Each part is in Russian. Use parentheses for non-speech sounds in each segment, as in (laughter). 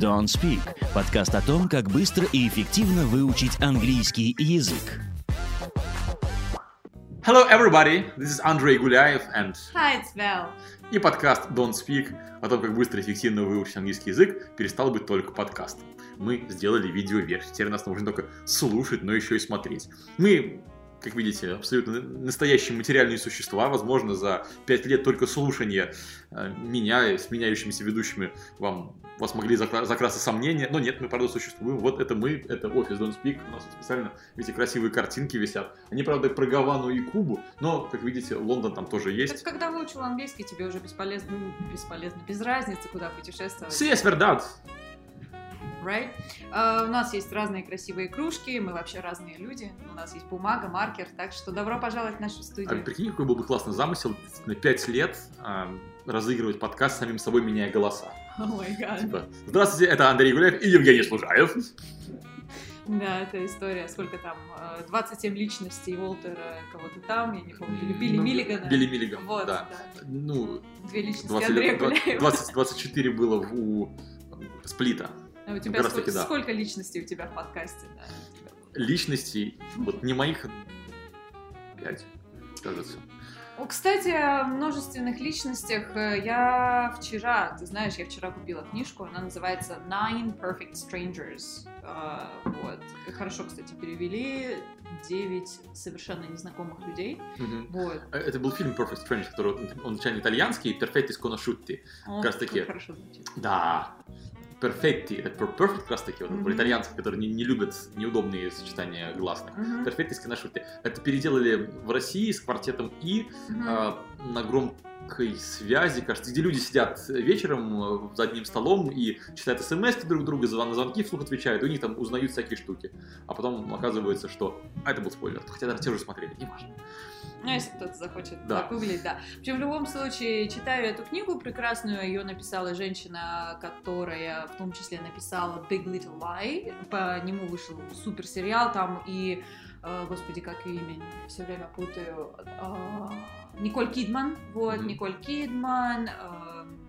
Don't Speak – подкаст о том, как быстро и эффективно выучить английский язык. Hello, everybody. This is Andrei Гуляев and Hi, it's Val. и подкаст Don't Speak о том, как быстро и эффективно выучить английский язык перестал быть только подкастом. Мы сделали видеоверсию. Теперь нас нужно не только слушать, но еще и смотреть. Мы, как видите, абсолютно настоящие материальные существа. Возможно, за пять лет только слушания э, меня с меняющимися ведущими вам у вас могли закра- закрасться сомнения, но нет, мы правда существуем. Вот это мы, это офис Don't Speak. У нас тут специально эти красивые картинки висят. Они, правда, про Гавану и Кубу, но, как видите, Лондон там тоже Так есть. когда выучил английский, тебе уже бесполезно, ну, бесполезно, без разницы, куда путешествовать. Сес вердат. Right? А, у нас есть разные красивые кружки, мы вообще разные люди. У нас есть бумага, маркер, так что добро пожаловать в нашу А студию. прикинь, какой был бы классный замысел на 5 лет а, разыгрывать подкаст самим собой, меняя голоса. Гад. (laughs) Типа, здравствуйте, это Андрей Гуляев и Евгений Служаев. Да, это история, сколько там, э, 27 личностей Уолтера, кого-то там, я не помню, или Билли Ну, Миллигана. Билли Миллиган, Вот, да. да. Ну, Две личности 20 Андрея лет- Гуляева. 20, 24 было у Сплита. А у тебя сколько, таки да. сколько личностей у тебя в подкасте? да? Личностей, вот не моих, 5, кажется. Кстати, о множественных личностях э, я вчера, ты знаешь, я вчера купила книжку, она называется Nine Perfect Strangers. А, Вот. Хорошо, кстати, перевели 9 совершенно незнакомых людей. Мгм. Вот. Э, Это был фильм Perfect Strange, который он изначально итальянский, Perfetti Sconosciutti. О, раз таки. как хорошо звучит. Да. Perfetti, это per- perfect как раз таки, вот, про итальянцев, которые не, не любят неудобные сочетания гласных. Мгм. Perfetti Sconosciutti. Это переделали в России с квартетом И Мгм. а, на громкой связи, кажется, где люди сидят вечером э, за одним столом и читают смс друг друга, на звонки вслух отвечают, и у них там узнают всякие штуки. А потом оказывается, что... А это был спойлер, хотя даже те уже смотрели, неважно. Ну, если кто-то захочет Да. погуглить, да. В общем, в любом случае, читаю эту книгу прекрасную. Ее написала женщина, которая в том числе написала Big Little Lie. По нему вышел супер сериал там и, э, господи, как ее имя, все время путаю. А, Николь Кидман, вот, Мгм. Николь Кидман. эм,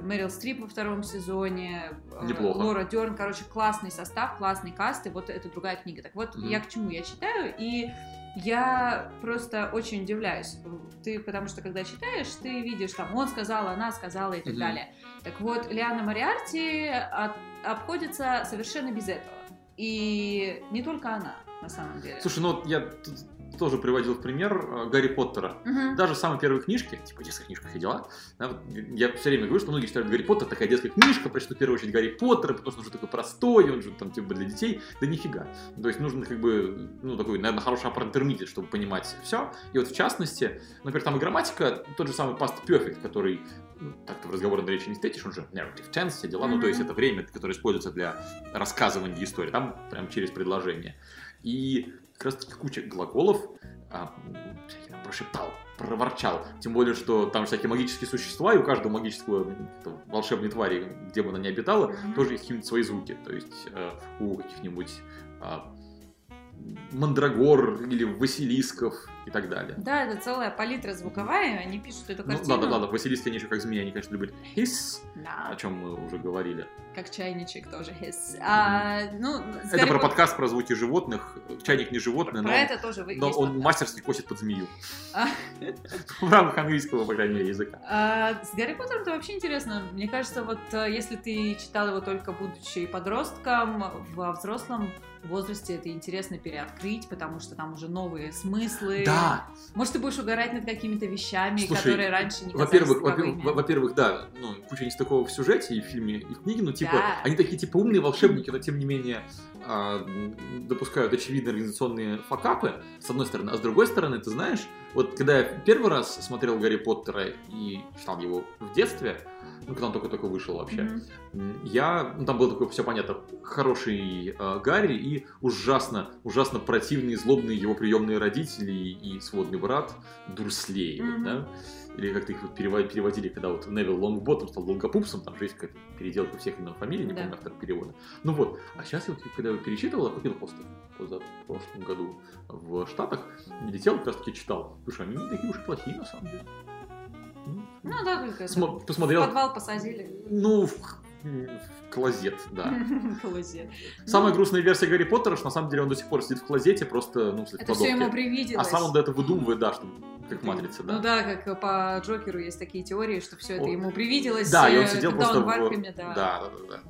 Мэрил Стрип во втором сезоне, э, Неплохо. Лора Дерн, короче, классный состав, классный каст, и вот это другая книга. Так вот, Мгм. я к чему я читаю, и я просто очень удивляюсь. Ты, потому что когда читаешь, ты видишь, там, он сказал, она сказала и так Мгм. далее. Так вот, Лиана Мариарти от- обходится совершенно без этого. И не только она, на самом деле. Слушай, ну я тут тоже приводил в пример э, Гарри Поттера. Мгм. Даже самые первые книжки, типа детская книжка, все дела. да, вот я все время говорю, что многие считают Гарри Поттер такая детская книжка, прочту в первую очередь Гарри Поттера, потому что он же такой простой, он же там типа для детей. Да нифига. То есть нужно как бы, ну такой, наверное, хороший аппарат чтобы понимать все. И вот в частности, например, там и грамматика, тот же самый Past Perfect, который ну, так-то в разговорной речи не встретишь, он же narrative tense, все дела, ну то есть это время, которое используется для рассказывания истории, там прям через предложение. И как раз таки куча глаголов, а, там прошептал, проворчал. Тем более, что там всякие магические существа, и у каждого магического там, волшебной твари, где бы она ни обитала, Мгм. тоже есть какие-нибудь свои звуки. То есть э, у каких-нибудь а, мандрагор или василисков и так далее. Да, это целая палитра звуковая, они пишут эту Ну, картину. ладно, ладно, василиски, они еще как змеи, они, конечно, любят hiss, Да, о чем мы уже говорили. Как чайничек тоже. His. А, ну, Это Гарри про Пот- подкаст про звуки животных. Чайник не животное, Про но, это тоже но он подкаст. мастерски косит под змею. А. В рамках английского, по крайней мере, языка. А, с Гарри Поттером это вообще интересно. Мне кажется, вот э, если ты читал его только будучи подростком, во взрослом возрасте это интересно переоткрыть, потому что там уже новые смыслы. Да, Может, ты будешь угорать над какими-то вещами, Слушай, которые раньше не Во-первых, во- таковыми. во- во-первых, да, ну, куча нестыковок в сюжете и в фильме, и в книге, но типа, Да. они такие типа умные волшебники, но тем не менее допускают очевидные организационные факапы, с одной стороны, а с другой стороны, ты знаешь, вот когда я первый раз смотрел Гарри Поттера и читал его в детстве, ну, когда он только-только вышел вообще. М, Я, ну там было такое, все понятно, хороший э, Гарри и ужасно, ужасно противные, злобные его приемные родители и, сводный брат Дурслей, Мгм. да? Или как-то их вот переводили, когда вот Невил Лонгботом стал Долгопупсом, там же есть какая-то переделка всех имен фамилий, не Да. помню автора перевода. Ну вот, а сейчас я вот, когда его перечитывал, я купил просто позапрошлом году в Штатах, летел, как раз таки читал. Слушай, они не такие уж и плохие, на самом деле. Ну, Ну да, только это Смо- в посмотрел, подвал посадили. ну, в- в клозет, да. (laughs) Клозет. Самая Ну, грустная версия Гарри Поттера, что на самом деле он до сих пор сидит в клозете, просто, ну, в Это все ему привиделось. А сам он до этого выдумывает, да, что как матрица, да. Ну да, как по Джокеру есть такие теории, что все это ему привиделось. Да, и он э, сидел просто он в. Арkham, да. Да, да, да, да.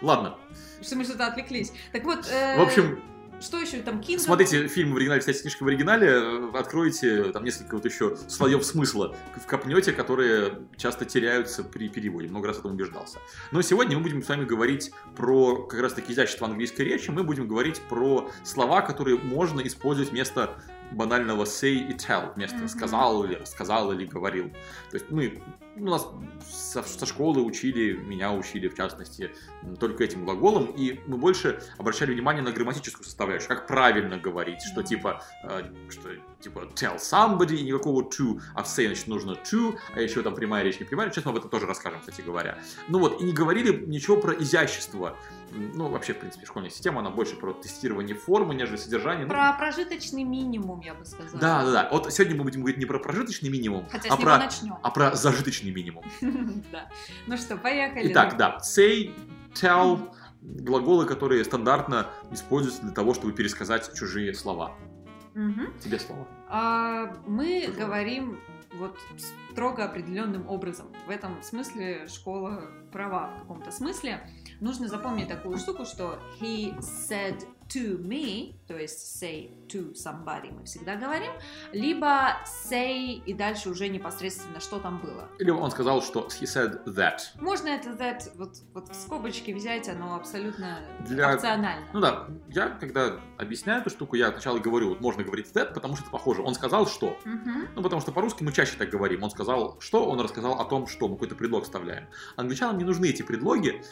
Ладно, Что мы что-то отвлеклись. Так вот, э, в общем, что еще там Кинг? смотрите фильм в оригинале, кстати, книжка в оригинале, э, откроете там несколько вот еще слоев смысла в капнете, которые часто теряются при переводе. Много раз этом убеждался. Но сегодня мы будем с вами говорить про как раз таки изящество английской речи. Мы будем говорить про слова, которые можно использовать вместо банального say и tell, вместо сказал или рассказал или говорил. То есть мы у нас со, со школы учили, меня учили в частности, только этим глаголом, и мы больше обращали внимание на грамматическую составляющую, как правильно говорить, что типа, э, что типа tell somebody, и никакого to, а в значит нужно to, а еще там прямая речь, не прямая речь, сейчас мы об этом тоже расскажем, кстати говоря. Ну вот, и не говорили ничего про изящество. Ну, вообще, в принципе, школьная система, она больше про тестирование формы, нежели содержание. Ну, Про прожиточный минимум, я бы сказала. да, да, да. Вот сегодня мы будем говорить не про прожиточный минимум, Хотя а про, начнем. а про зажиточный минимум. (laughs) Да. Ну что, поехали. Итак, да, say, tell, глаголы, которые стандартно используются для того, чтобы пересказать чужие слова. Тебе слово. А, мы Пожалуйста. говорим вот строго определенным образом. В этом смысле школа права в каком-то смысле. Нужно запомнить такую штуку, что he said to me, то есть say to somebody мы всегда говорим, либо say и дальше уже непосредственно что там было. Или он сказал, что he said that. Можно это that вот, вот в скобочки взять, оно абсолютно Для- опционально. Ну да, я когда объясняю эту штуку, я сначала говорю, вот можно говорить that, потому что это похоже. Он сказал что. Мгм. Ну, потому что по-русски мы чаще так говорим. Он сказал что, он рассказал о том, что. Мы какой-то предлог вставляем. Англичанам не нужны эти предлоги,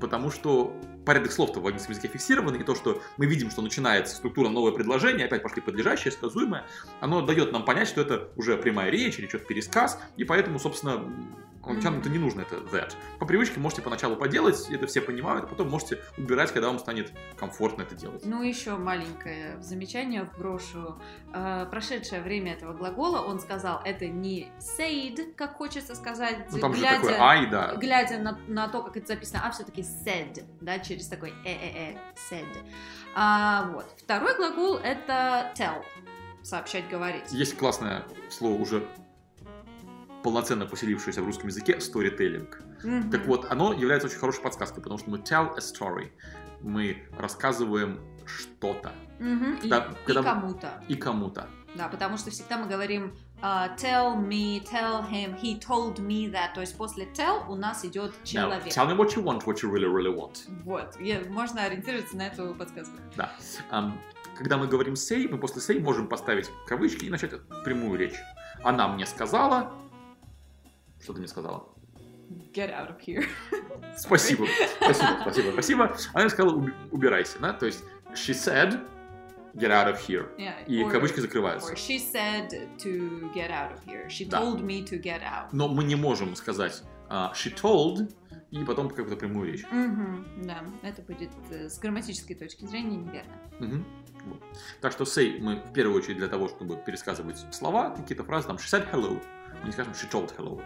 потому что порядок слов-то в английском языке фиксирован, и то, что мы видим, что начинается структура новое предложение, опять пошли подлежащее, сказуемое, оно дает нам понять, что это уже прямая речь или что-то пересказ, и поэтому, собственно, англичанам это не нужно, это that. По привычке можете поначалу поделать, это все понимают, а потом можете убирать, когда вам станет комфортно это делать. Ну, еще маленькое замечание вброшу. Э, прошедшее время этого глагола, он сказал, это не said, как хочется сказать, Ну, там же глядя, такое ай, да. глядя на, на то, как это записано, а все-таки said, да, через такой э-э-э, said. А, вот. Второй глагол это tell, сообщать, говорить. Есть классное слово, уже полноценно поселившееся в русском языке, storytelling. Мгм. Так вот, оно является очень хорошей подсказкой, потому что мы tell a story. Мы рассказываем что-то Мгм. И, Да, и когда- кому-то. и кому-то. Да, потому что всегда мы говорим а, tell me, tell him, he told me that. То есть после tell у нас идет Now, человек. tell me what you want, what you really, really want. Вот, я- можно ориентироваться на эту подсказку. Да. Ам, когда мы говорим say, мы после say можем поставить кавычки и начать прямую речь. Она мне сказала... Что ты мне сказала? Get out of here. Спасибо. Спасибо, спасибо, спасибо. Она сказала, «Уби- убирайся, да? То есть, she said, get out of here. Yeah, И or- кавычки закрываются. Or she said to get out of here. She Да. told me to get out. Но мы не можем сказать а, she told и потом какую-то прямую речь. Мгм, да, это будет э, с грамматической точки зрения неверно. Вот. Так что say мы в первую очередь для того, чтобы пересказывать слова, какие-то фразы, там she said hello, мы не скажем she told hello.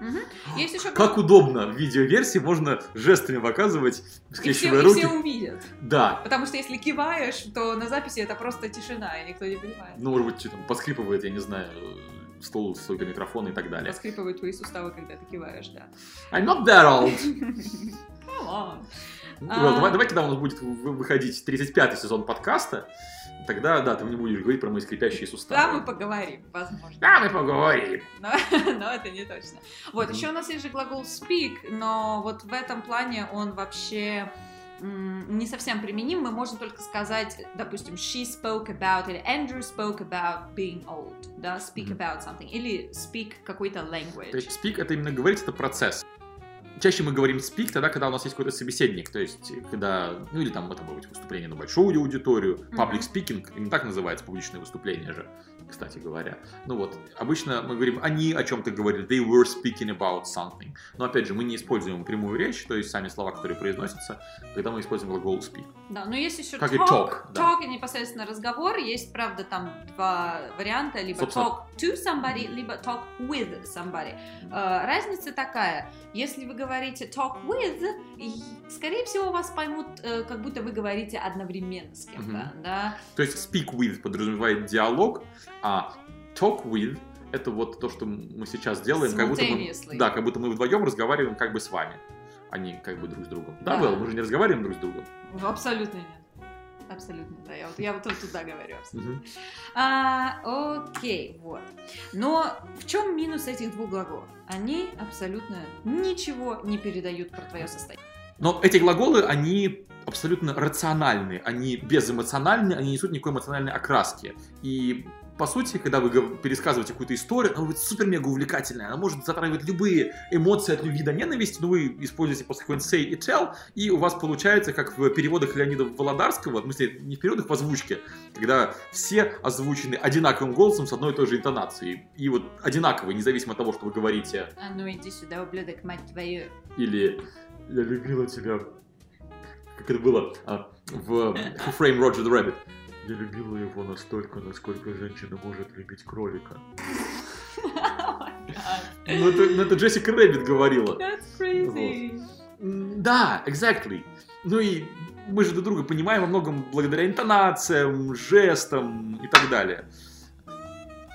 Мгм. Есть еще Как удобно в видеоверсии можно жестами показывать, и скрещивая и руки. все увидят. Да. Потому что если киваешь, то на записи это просто тишина, и никто не понимает. Ну, может быть, что там поскрипывает, я не знаю, стол, стойка микрофона и так далее. Поскрипывают твои суставы, когда ты киваешь, да. I'm not that old. (laughs) Come on. Ну, А. давай, давай, когда у нас будет вы- выходить 35-й сезон подкаста, тогда, да, ты не будешь говорить про мои скрипящие суставы. Да, мы поговорим, возможно. Да, мы поговорим. Но, но это не точно. Вот, Мгм. еще у нас есть же глагол speak, но вот в этом плане он вообще не совсем применим. Мы можем только сказать, допустим, she spoke about или Andrew spoke about being old, да, speak Мгм. about something, или speak какой-то language. То есть speak это именно говорить, это процесс. Чаще мы говорим speak тогда, когда у нас есть какой-то собеседник, то есть когда, ну или там это может быть выступление на большую аудиторию, public speaking, именно так называется публичное выступление же, кстати говоря. Ну вот, обычно мы говорим, они о чем-то говорили, they were speaking about something. Но опять же, мы не используем прямую речь, то есть сами слова, которые произносятся, когда мы используем глагол speak. Да, но есть еще Как и talk, talk, да. talk непосредственно разговор. Есть, правда, там два варианта, либо Собственно. talk to somebody, либо talk with somebody. Э, Разница такая, если вы говорите говорите talk with, скорее всего, вас поймут, э, как будто вы говорите одновременно с кем-то, Мгм. да. То есть speak with подразумевает диалог, а talk with это вот то, что мы сейчас делаем, как будто мы, да, как будто мы вдвоем разговариваем как бы с вами, а не как бы друг с другом. Да, Да. Вэл, мы же не разговариваем друг с другом. Абсолютно нет. Абсолютно, да. Я вот, я вот туда говорю. абсолютно. А, окей, вот. Но в чем минус этих двух глаголов? Они абсолютно ничего не передают про твое состояние. Но эти глаголы, они абсолютно рациональны, они безэмоциональны, они не несут никакой эмоциональной окраски. И по сути, когда вы пересказываете какую-то историю, она будет супер-мега увлекательная, она может затрагивать любые эмоции от любви до ненависти, но вы используете после какой-нибудь say и tell, и у вас получается, как в переводах Леонида Володарского, в смысле, не в переводах, в озвучке, когда все озвучены одинаковым голосом с одной и той же интонацией. И вот одинаковые, независимо от того, что вы говорите А ну иди сюда, ублюдок, мать твою. или «Я любила тебя», как это было а, в Who Framed Roger the Rabbit. Я любила его настолько, насколько женщина может любить кролика. Ну это, ну, это Джессика Рэббит говорила. That's crazy. Да, exactly. Ну и мы же друг друга понимаем во многом благодаря интонациям, жестам и так далее.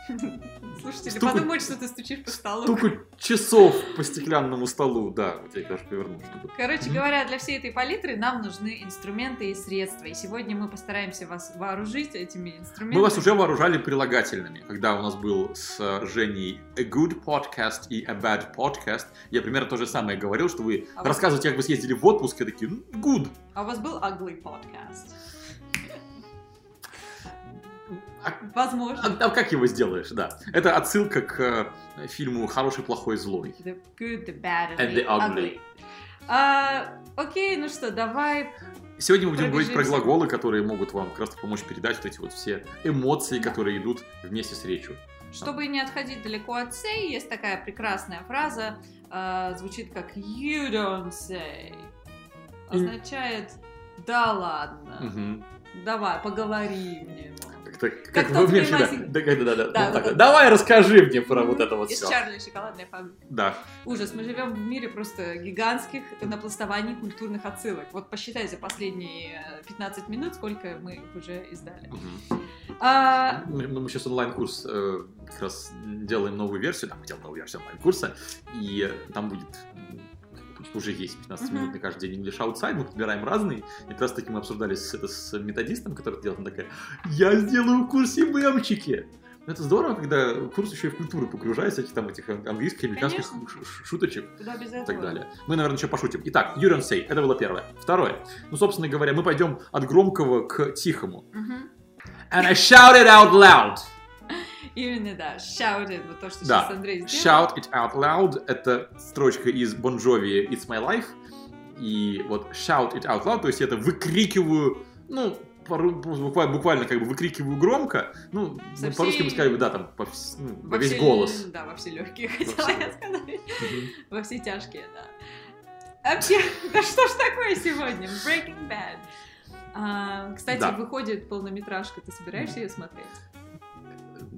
(laughs) Слушатели Стукать- подумают, что ты стучишь по столу. Стуку часов по стеклянному столу. Да, вот я их даже повернул, чтобы... Короче говоря, для всей этой палитры нам нужны инструменты и средства. И сегодня мы постараемся вас вооружить этими инструментами. Мы вас уже вооружали прилагательными. Когда у нас был с Женей a good podcast и a bad podcast, я примерно то же самое говорил, что вы А рассказываете, как вы съездили в отпуск, и такие, «Ну, good. А у вас был ugly podcast? А, Возможно. а- а как его сделаешь, да. Это отсылка к э, фильму «Хороший, плохой, злой». The good, the bad, and, And the ugly. ugly. А, окей, ну что, давай. Сегодня мы будем говорить про глаголы, которые могут вам как раз помочь передать вот эти вот все эмоции, которые идут вместе с речью. Чтобы не отходить далеко от say, есть такая прекрасная фраза, а, звучит как you don't say. Означает да ладно, Мгм. давай, поговори мне. Ну». Как-то- Как Как вы мне всегда- да, да, да, да, Да, вот так вот. Давай расскажи мне про вот это вот Из все. Чарли шоколадная фабрика. Да. Ужас, мы живем в мире просто гигантских напластований культурных отсылок. Вот посчитай за последние э, 15 минут, сколько мы их уже издали. А, Мы, мы сейчас онлайн-курс э, как раз делаем новую версию, там, делаем новую версию онлайн-курса, и э, там будет уже есть 15 Мгм. минут на каждый день English Outside, мы подбираем разные. И как раз таки мы обсуждали с, это, с методистом, который делает, она такая, я сделаю в курсе мемчики. Ну, Это здорово, когда курс еще и в культуру погружает, всяких там этих английских, американских Конечно. шуточек и так далее. Мы, наверное, еще пошутим. Итак, don't say, это было первое. Второе. Ну, собственно говоря, мы пойдем от громкого к тихому. Мгм. And I shouted out loud. Именно, да, shouted, вот то, что Да. сейчас Андрей сделал. Shout it out loud — это строчка из Bon Jovi It's My Life. И вот shout it out loud, то есть я это выкрикиваю, ну, пору- буквально, буквально как бы выкрикиваю громко. Ну, ну, по-русски мы всей- сказали бы, да, там, по вс- ну, во весь все- голос. Да, во все легкие, хотела все я сказать. Мгм. Во все тяжкие, да. Вообще, (laughs) да что ж такое сегодня? Breaking Bad. А, кстати, Да. выходит полнометражка, ты собираешься ее смотреть?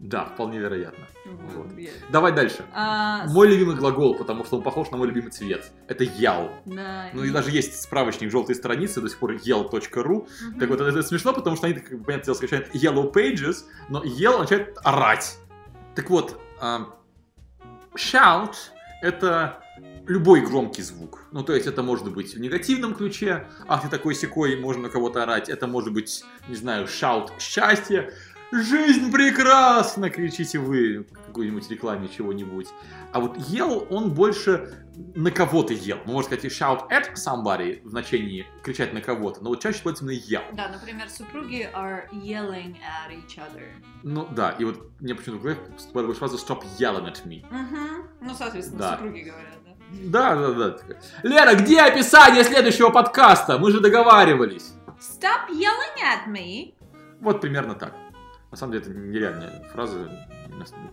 Да, вполне вероятно. Вот, Вот. я- Давай дальше. А, Мой любимый глагол, потому что он похож на мой любимый цвет. Это yell. да, Ну и даже есть справочник желтой страницы, до сих пор yell.ru. Мгм. Так вот, это, это смешно, потому что они, как бы, понятное дело, скачают Yellow Pages, но Yell означает орать. Так вот, а, shout — это любой громкий звук. Ну, то есть это может быть в негативном ключе, ах, ты такой секой, можно на кого-то орать. Это может быть, не знаю, shout счастье. Жизнь прекрасна, кричите вы в какой-нибудь рекламе чего-нибудь. А вот yell, он больше на кого-то ел. Мы можем сказать shout at somebody в значении кричать на кого-то, но вот чаще всего именно yell. Да, например, супруги are yelling at each other. Ну да, и вот мне почему-то в голове складывалась фраза stop yelling at me. Мгм. Ну, соответственно, Да. супруги говорят, да. Да, да, да. Лера, где описание следующего подкаста? Мы же договаривались. Stop yelling at me. Вот примерно так. На самом деле это нереальная фраза,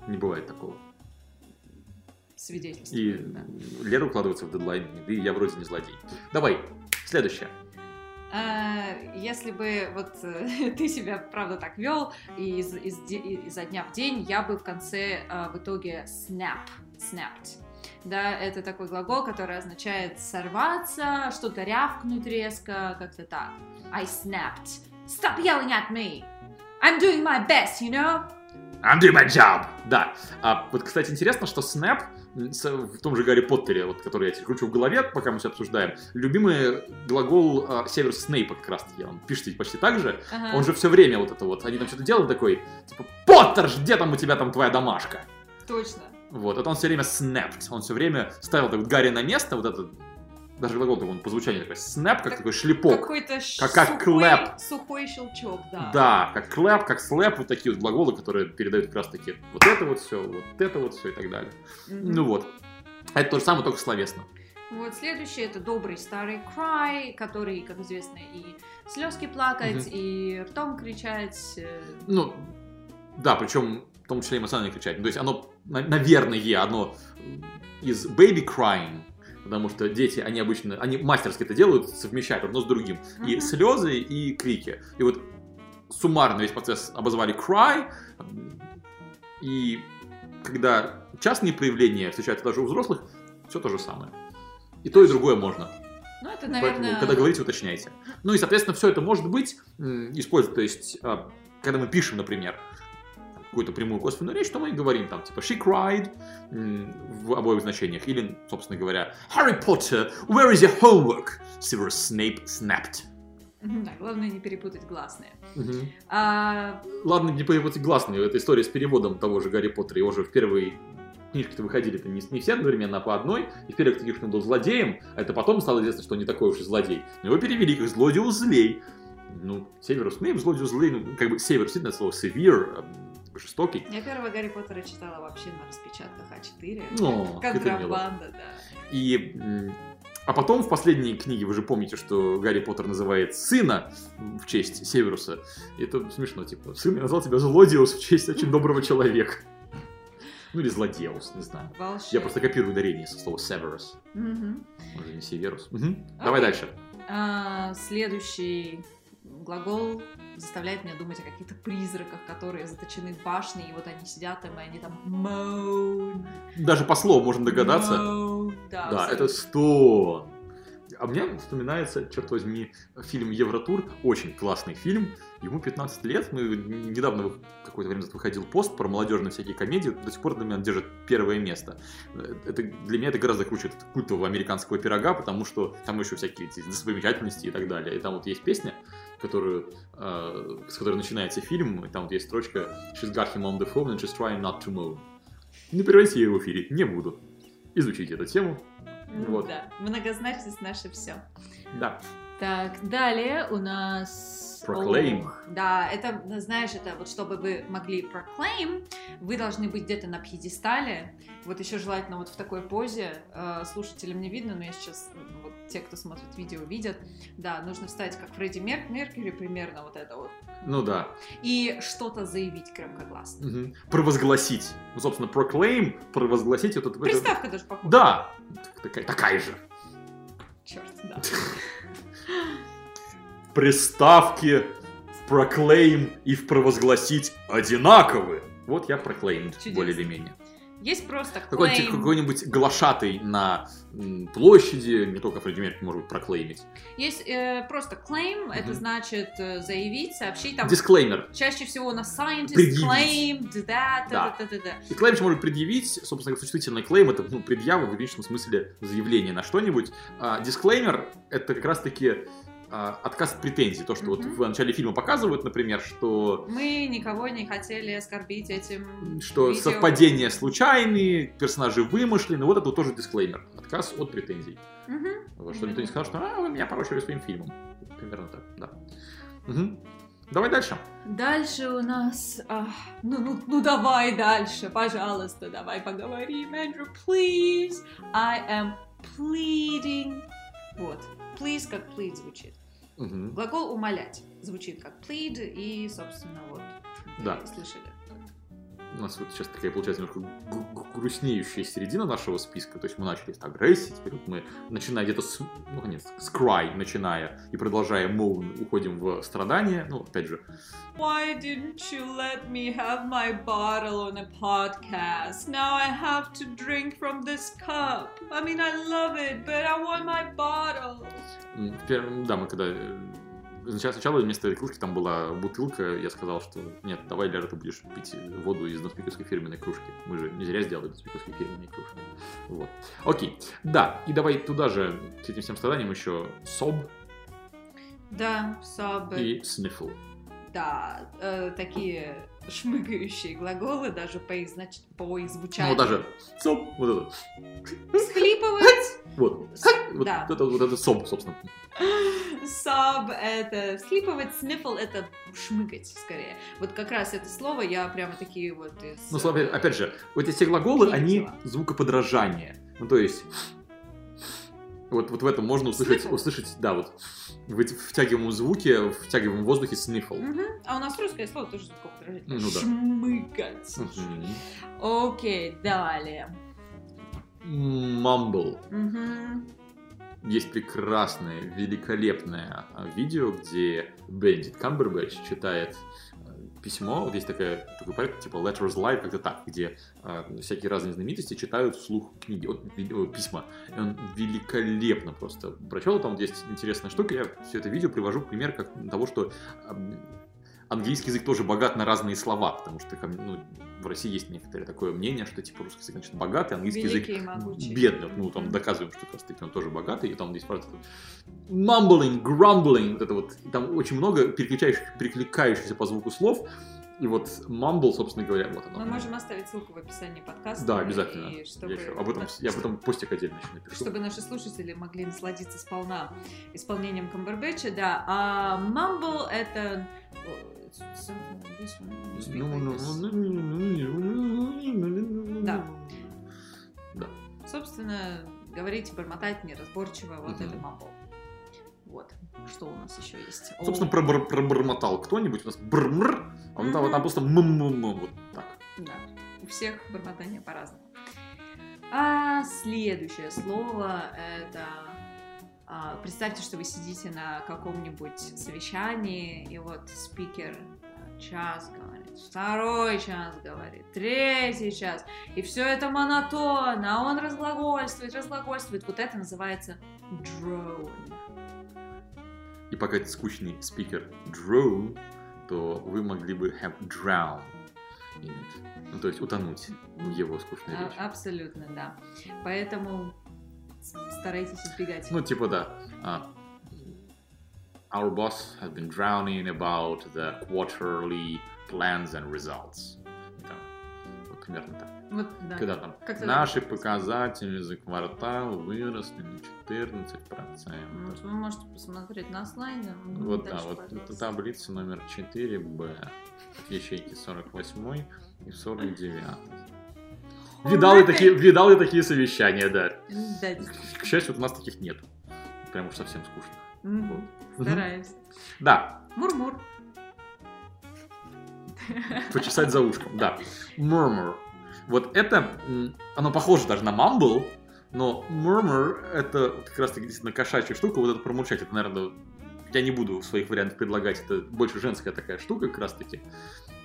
не бывает такого. И Свидетельствует, да. Лера укладывается в дедлайн, да и я вроде не злодей. Давай, следующее. А, Если бы вот э, (laughs) ты себя правда так вел и из, из изо дня в день, я бы в конце а, в итоге snap, snapped. Да, это такой глагол, который означает сорваться, что-то рявкнуть резко, как-то так. I snapped. Stop yelling at me. I'm doing my best, you know? I'm doing my job! Да. А, вот, кстати, интересно, что Snap с- в том же Гарри Поттере, вот, который я тебе кручу в голове, пока мы все обсуждаем, любимый глагол а, Северус Снейпа как раз-таки, он пишет почти так же, Ага. он же все время вот это вот, они там что-то делают такой, типа, Поттер, где там у тебя там твоя домашка? Точно. Вот, это он все время snapped, он все время ставил так вот Гарри на место, вот этот, даже глагол такой, он по звучанию такой, snap, как Как- такой шлепок. Какой-то Как- как сухой, clap. сухой щелчок, да. Да, как clap, как slap, вот такие вот глаголы, которые передают как раз таки вот это вот все, вот это вот все и так далее. Мгм. Ну вот. Это то же самое, только словесно. Вот следующий это добрый старый cry, который, как известно, и слезки плакать, Мгм. и ртом кричать. э, Ну, да, причем в том числе эмоционально кричать. То есть оно, на- наверное, одно из baby crying, потому что дети, они обычно, они мастерски это делают, совмещают одно с другим. И Мгм. слезы, и крики. И вот суммарно весь процесс обозвали cry, и когда частные проявления встречаются даже у взрослых, все то же самое. И то, и другое можно. Ну, это, Поэтому, наверное... когда говорите, уточняйте. Ну и, соответственно, все это может быть м, использовать. То есть, а, когда мы пишем, например, какую-то прямую косвенную речь, то мы и говорим там, типа, she cried в обоих значениях. Или, собственно говоря, Harry Potter, where is your homework? Severus Snape snapped. Да, главное не перепутать гласные. Мгм. А, Ладно, не переводить гласные. Это история с переводом того же Гарри Поттера. Его же в первой книжке-то выходили-то не, не все одновременно, а по одной. И в первой книжке он был злодеем, а это потом стало известно, что он не такой уж и злодей. Но его перевели как злодею злей. Ну, Северус Снейп, злодею злей, ну, как бы Северус, действительно, слово severe, э, жестокий. я первого Гарри Поттера читала вообще на распечатках А4. Ну, это мило. Контрабанда, да. И, а потом в последней книге, вы же помните, что Гарри Поттер называет сына в честь Северуса. И это смешно, типа, сын я назвал тебя Злодиус в честь очень доброго (laughs) человека. Ну или Злодеус, не знаю. Волшебно. Я просто копирую ударение со слова Severus. Мгм. Может, не Северус. Мгм. Давай дальше. А, следующий глагол заставляет меня думать о каких-то призраках, которые заточены в башне, и вот они сидят там, и они там moan, Даже по слову можно догадаться. moan. Да, Да, это стон. А мне вспоминается, черт возьми, фильм Евротур. Очень классный фильм. Ему 15 лет. Мы недавно какое-то время выходил пост про молодежные всякие комедии. До сих пор для меня держит первое место. Это, для меня это гораздо круче культового американского пирога, потому что там еще всякие эти достопримечательности и так далее. И там вот есть песня, которую, э, с которой начинается фильм, и там вот есть строчка «She's got him on the phone and she's trying not to move». Не приводите ее в эфире, не буду. Изучите эту тему. Ну вот. Да, многозначность наше все. Да. Так, далее у нас... Proclaim. Ох, да, это, знаешь, это вот чтобы вы могли proclaim, вы должны быть где-то на пьедестале. Вот еще желательно вот в такой позе. Э, Слушателям не видно, но я сейчас, ну, те, кто смотрит видео, видят. Да, нужно встать как Фредди Мер- Меркьюри, примерно вот это вот. Ну да. И что-то заявить громкогласно. Мгм. Провозгласить. Ну, собственно, proclaim, провозгласить вот это... это- Приставка даже похожа. Да. Такая, такая же. Черт, да. (laughs) Приставки в proclaim и в провозгласить одинаковы. Вот я proclaimed, Чудесно. более или менее. Есть просто Какой-нибудь, claim. какой-нибудь глашатый на площади, не только Фредди Меркьюри может быть проклеймить. Есть э, просто claim, это Мгм. значит э, заявить, сообщить. Там Дисклеймер. чаще всего на scientist Предъявить. claimed that, Да. да. да, да. И еще может предъявить, собственно, существительный клейм, это ну, предъява в личном смысле заявление на что-нибудь. А дисклеймер это как раз-таки отказ от претензий. То, что вот Мгм. в начале фильма показывают, например, что Мы никого не хотели оскорбить этим. что видео. совпадения случайные, персонажи вымышлены, вот это вот тоже дисклеймер. Отказ от претензий. Вот, чтобы никто не сказал, что а, вы меня порочили своим фильмом. Примерно так, да. Мгм. Давай дальше. Дальше у нас... а, ну, ну, ну давай дальше, пожалуйста, давай поговорим. Andrew, please. I am pleading. Вот. Please как plead звучит. Мгм. Глагол умолять звучит как plead и, собственно, вот. Да. Слышали? у нас вот сейчас такая получается немножко г- г- грустнеющая середина нашего списка. То есть мы начали с агрессии, теперь вот мы, начиная где-то с, ну, нет, с cry, начиная и продолжая moan, уходим в страдания. Ну, опять же, Why didn't you let me have my bottle on a podcast? Now I have to drink from this cup. I mean, I love it, but I want my bottle. первом- да, мы когда э, Сначала, сначала вместо этой кружки там была бутылка, я сказал, что нет, давай, Лера, ты будешь пить воду из донспиковской фирменной кружки. Мы же не зря сделали донспиковские фирменные кружки. Вот. Окей. Да, и давай туда же, с этим всем страданием еще соб Да, саб. и sniffle. Да, э, такие шмыгающие глаголы, даже по их, значит, по их звучанию. Ну, даже соб, вот это. Схлипывать. Вот. Вот Да. это, вот это соб, собственно. Саб это всхлипывать, снифл это шмыгать скорее. Вот как раз это слово я прямо такие вот из... Ну, слава- опять же, вот эти глаголы, они звукоподражание. Ну, то есть, вот, вот в этом можно услышать, Sniffle. услышать, да, вот, в эти- втягиваемом звуке, в втягиваемом воздухе sniffle. Мгм. А у нас русское слово тоже звукоподражательное. Ну да. Шмыгать. Мгм. Окей, далее. Mumble. Мгм. Есть прекрасное, великолепное а, видео, где Бендит Камбербэтч читает э, письмо. Вот есть такая, такой проект, типа Letters Live, как-то так, где э, всякие разные знаменитости читают вслух книги, вот, ви- о, письма. И он великолепно просто прочел. Там вот есть интересная штука. Я все это видео привожу пример как того, что английский язык тоже богат на разные слова, потому что ну, в России есть некоторое такое мнение, что типа русский язык значит богатый, английский язык Великий могучий. бедный. Ну, там доказываем, что как раз он тоже богатый, и там есть просто mumbling, grumbling, вот это вот, и там очень много переключающих, перекликающихся по звуку слов, и вот mumble, собственно говоря, вот оно. Мы можем оставить ссылку в описании подкаста. Да, обязательно. И чтобы, Я, еще об этом, я об этом постик отдельно еще напишу. чтобы наши слушатели могли насладиться сполна исполнением Камбербэтча, да. А Mumble это... о, it's something like this one, you speak Ну, like ну, this. ну, ну, Да. Да. Собственно, говорить, бормотать неразборчиво, вот это Mumble. Вот. Что у нас еще есть? Собственно, пробор- пробормотал кто-нибудь, у нас брмр, а он там, просто м вот так. Да, у всех бормотание по-разному. А следующее слово это... а, представьте, что вы сидите на каком-нибудь совещании, и вот спикер а, час говорит, второй час говорит, третий час, и все это монотонно, а он разглагольствует, разглагольствует. Вот это называется drone. И пока это скучный спикер drone, то вы могли бы have drown in it. Ну, то есть утонуть в его скучной А- речи. абсолютно, да. Поэтому старайтесь избегать. Ну, типа, да. а, Our boss has been drowning about the quarterly plans and results. Там, вот примерно так. Вот, да. Когда там Как-то наши так. показатели за квартал выросли на 14%. Вот вы можете посмотреть на слайде. Вот да, вот пожалуйста. это таблица номер 4Б. Ячейки 48 и 49. Видал я, такие, видал я такие совещания, да. Да. К счастью, вот у нас таких нет. Прям уж совсем скучно. Мгм. Мгм. Стараемся. Да, Мур-мур. почесать за ушком, да. Murmur. Вот это, оно похоже даже на mumble, но murmur это вот как раз таки действительно кошачья штука, вот это промурчать, это, наверное, я не буду своих вариантов предлагать, это больше женская такая штука как раз таки.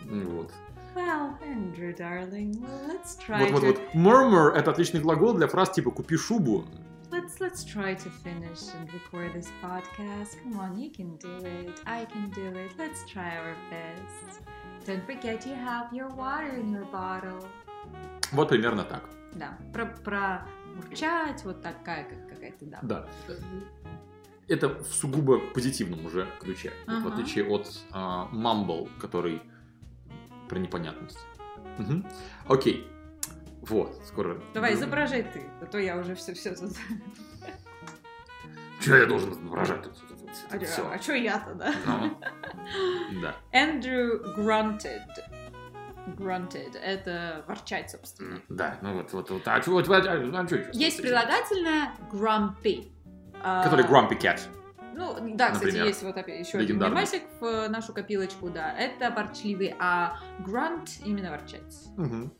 Вот. Well, Andrew, darling, let's try Вот, вот, вот. Murmur это отличный глагол для фраз типа «купи шубу». Let's let's try to finish and record this podcast. Come on, you can do it. I can do it. Let's try our best. Don't forget you have your water in your bottle. Вот примерно так. Да, про, про урчать, вот такая как какая-то, да. Да. Это в сугубо позитивном уже ключе. Вот в Ага. отличие от а, Mumble, который про непонятность. Мгм. Окей. Вот, скоро. Давай, изображай ты, а то я уже все все тут. Что я должен изображать тут? тут- А, а что я-то, да? Ну, да. Andrew grunted. Grunted. Это ворчать, собственно. Да, ну вот, вот, вот. А чё, вот, а, а, а Есть прилагательное grumpy. А, Который Grumpy Cat. Ну, да, кстати, Например, есть вот опять еще один мемасик в э, нашу копилочку, да. Это ворчливый, а grunt именно ворчать. Мгм.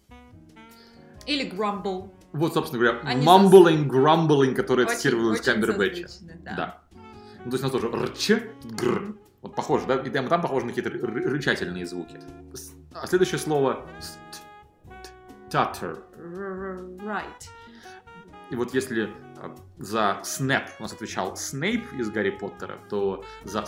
Или grumble. Вот, собственно говоря, Они mumbling, grumbling, который Очень- Камбербэтча. созвучны, да. Да. Ну, то есть у нас тоже рч, гр. Вот похоже, да? И там, там похоже на какие-то ры- рычательные звуки. А следующее слово stutter. Right. И вот если за snap у нас отвечал Снейп из Гарри Поттера, то за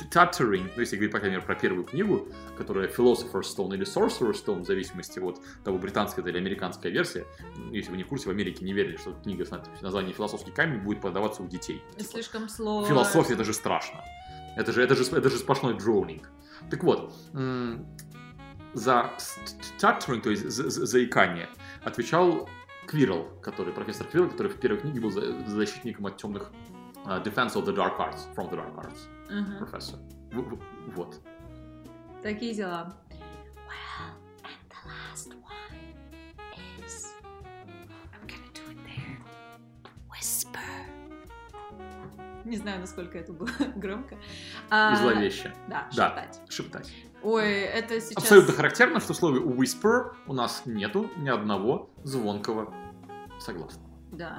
stuttering, ну если говорить, по крайней мере, про первую книгу, которая Philosopher's Stone или Sorcerer's Stone, в зависимости от того, британская это или американская версия, если вы не в курсе, в Америке не верили, что книга с названием «Философский камень» будет продаваться у детей. Типа, Слишком сложно. Философия это же страшно. Это же, это же, это же сплошной дроунинг. Так вот, за stuttering, то есть за- за- заикание, отвечал Квирл, который, профессор Квирл, который в первой книге был за- защитником от темных а, Defense of the Dark Arts, from the Dark Arts, Мгм. профессор. В- в- Вот. Такие дела. Well, and the last one is... I'm gonna do it there. Whisper. Не знаю, насколько это было (laughs) громко. А, И зловеще. Да, Да. шептать. Шептать. Ой, это сейчас... Абсолютно характерно, что в слове whisper у нас нету ни одного звонкого согласного. Да.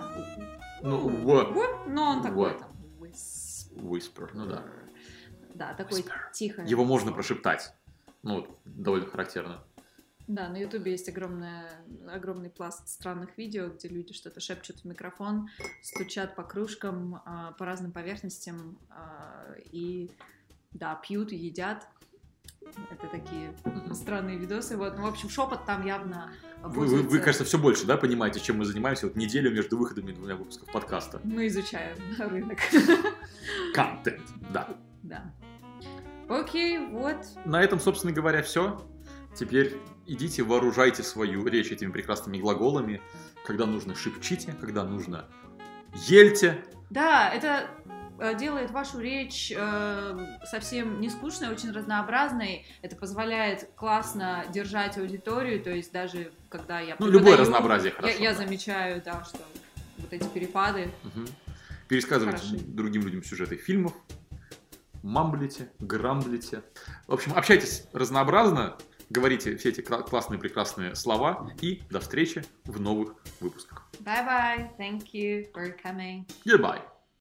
Ну, в но он такой там. Whisper. ну да. Да, такой тихо. Его можно прошептать. Ну, довольно характерно. Да, на Ютубе есть огромная, огромный пласт странных видео, где люди что-то шепчут в микрофон, стучат по кружкам, а, по разным поверхностям а, и, да, пьют едят. Это такие странные видосы. Вот, ну, в общем, шепот там явно Вы, вы, вы, кажется, все больше, да, понимаете, чем мы занимаемся вот неделю между выходами двумя выпусков подкаста. Мы изучаем рынок. (laughs) Контент, да. Да. Окей, вот. На этом, собственно говоря, все. Теперь идите, вооружайте свою речь этими прекрасными глаголами. Когда нужно, шепчите, когда нужно, ельте. Да, это э, делает вашу речь э, совсем не скучной, очень разнообразной. Это позволяет классно держать аудиторию, то есть даже когда я Ну, любое разнообразие я, хорошо. я да. замечаю, да, что вот эти перепады. Мгм. Пересказывайте Хороши. другим людям сюжеты фильмов. Мамблите, грамблите. В общем, общайтесь разнообразно, говорите все эти кла- классные, прекрасные слова. И до встречи в новых выпусках. Bye bye, thank you for coming. Goodbye.